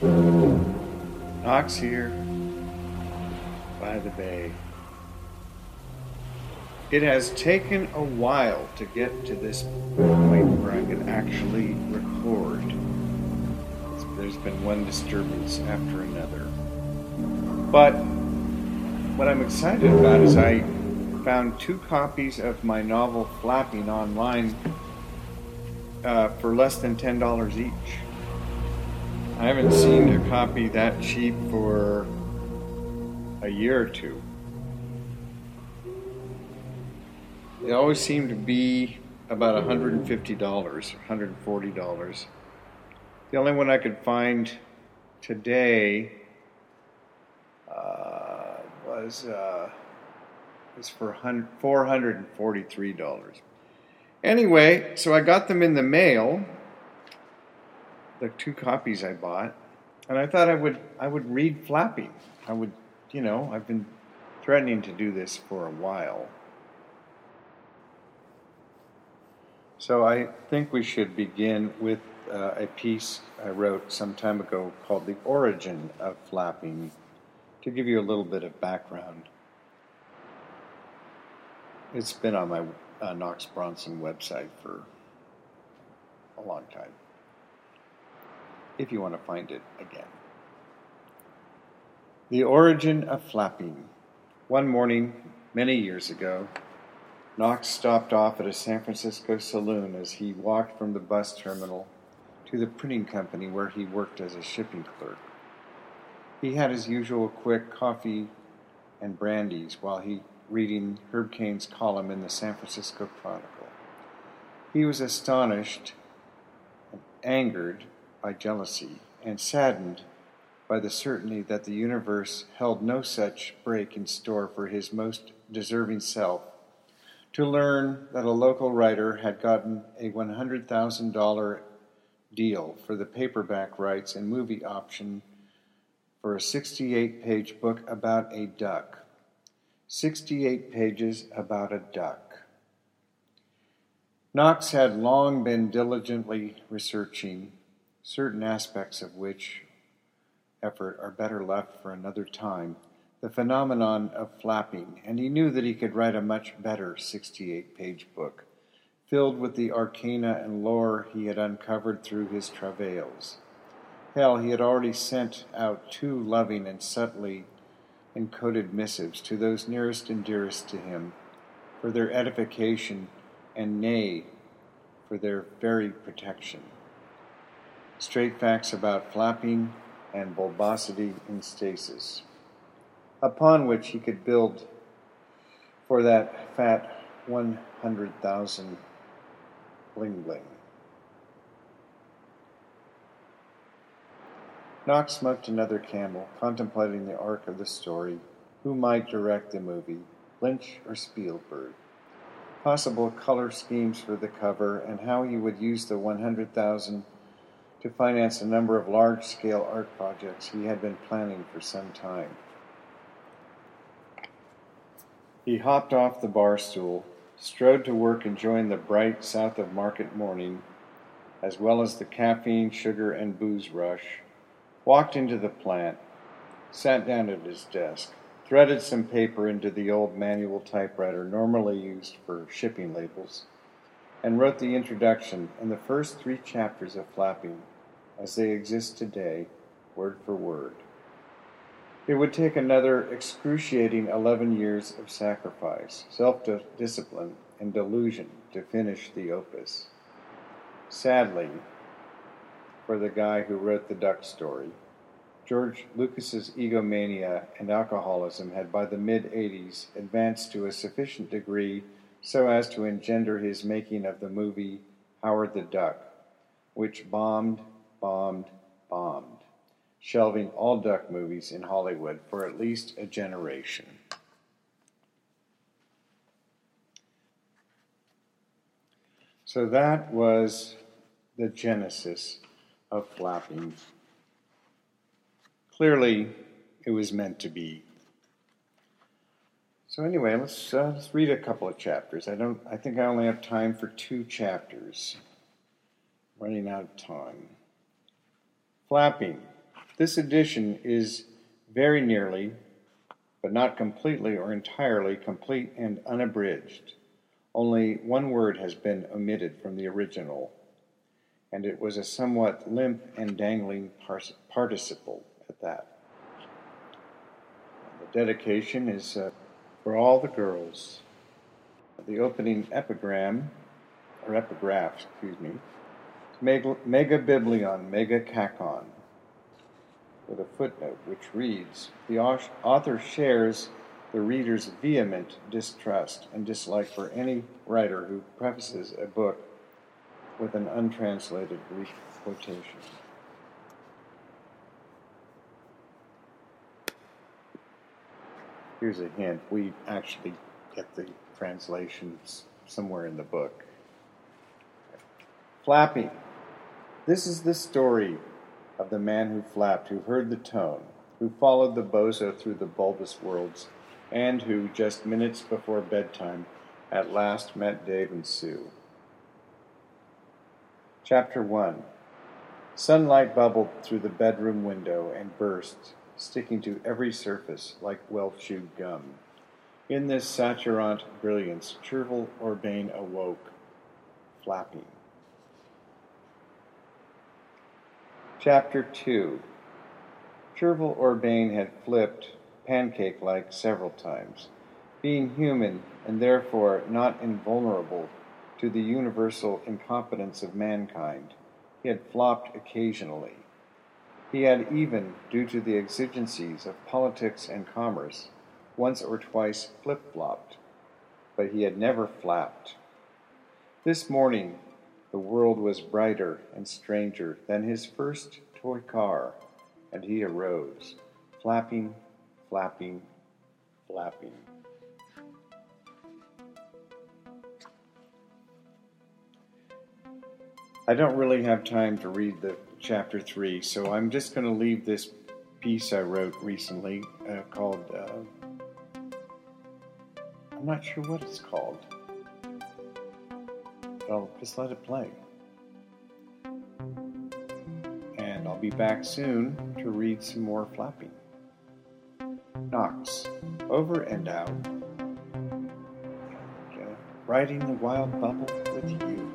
Knox here by the bay. It has taken a while to get to this point where I could actually record. There's been one disturbance after another. But what I'm excited about is I found two copies of my novel Flapping online uh, for less than $10 each. I haven't seen a copy that cheap for a year or two. They always seem to be about $150 or $140. The only one I could find today uh, was uh, was for $443. Anyway, so I got them in the mail, the two copies I bought, and I thought I would I would read Flapping. I would, you know, I've been threatening to do this for a while. So I think we should begin with uh, a piece I wrote some time ago called The Origin of Flapping to give you a little bit of background. It's been on my uh, Knox Bronson website for a long time. If you want to find it again. The origin of flapping. One morning, many years ago, Knox stopped off at a San Francisco saloon as he walked from the bus terminal to the printing company where he worked as a shipping clerk. He had his usual quick coffee and brandies while he reading Herb Caen's column in the San Francisco Chronicle. He was astonished and angered by jealousy and saddened by the certainty that the universe held no such break in store for his most deserving self to learn that a local writer had gotten a $100,000 deal for the paperback rights and movie option for a 68 page book about a duck. 68 pages about a duck. Knox had long been diligently researching, certain aspects of which effort are better left for another time the phenomenon of flapping, and he knew that he could write a much better 68 page book, filled with the arcana and lore he had uncovered through his travails. Hell, he had already sent out two loving and subtly encoded missives to those nearest and dearest to him for their edification and, nay, for their very protection. Straight facts about flapping and bulbosity in stasis upon which he could build for that fat 100,000 bling bling. Knox smoked another camel, contemplating the arc of the story. Who might direct the movie, Lynch or Spielberg? Possible color schemes for the cover, and how he would use the 100,000 to finance a number of large-scale art projects he had been planning for some time. He hopped off the bar stool, strode to work enjoying the bright south of market morning, as well as the caffeine, sugar, and booze rush, walked into the plant, sat down at his desk, threaded some paper into the old manual typewriter normally used for shipping labels, and wrote the introduction and the first three chapters of Flapping as they exist today, word for word. It would take another excruciating 11 years of sacrifice, self discipline, and delusion to finish the opus. Sadly, for the guy who wrote the duck story, George Lucas's egomania and alcoholism had by the mid 80s advanced to a sufficient degree so as to engender his making of the movie Howard the Duck, which bombed, bombed, bombed shelving all duck movies in Hollywood for at least a generation. So that was the genesis of flapping. Clearly, it was meant to be. So anyway, let's uh, let's read a couple of chapters. I don't. I think I only have time for two chapters. running out of time. Flapping. This edition is very nearly, but not completely or entirely, complete and unabridged. Only one word has been omitted from the original, and it was a somewhat limp and dangling participle at that. The dedication is uh, for all the girls. The opening epigram, or epigraph, excuse me, Mega, Biblion, Mega Cacon, with a footnote which reads The author shares the reader's vehement distrust and dislike for any writer who prefaces a book with an untranslated Greek quotation. Here's a hint we actually get the translations somewhere in the book. Flapping. This is the story of the man who flapped, who heard the tone, who followed the bozo through the bulbous worlds, and who, just minutes before bedtime, at last met Dave and Sue. Chapter 1 Sunlight bubbled through the bedroom window and burst, sticking to every surface like well chewed gum. In this saturant brilliance, Chervil Urbane awoke, flapping. Chapter 2 Chervil Urbane had flipped, pancake like, several times. Being human, and therefore not invulnerable to the universal incompetence of mankind, he had flopped occasionally. He had even, due to the exigencies of politics and commerce, once or twice flip flopped, but he had never flapped. This morning, the world was brighter and stranger than his first toy car, and he arose, flapping, flapping, flapping. I don't really have time to read the chapter three, so I'm just going to leave this piece I wrote recently uh, called. Uh, I'm not sure what it's called. But I'll just let it play. And I'll be back soon to read some more flapping. Knox, over and out. Riding the wild bubble with you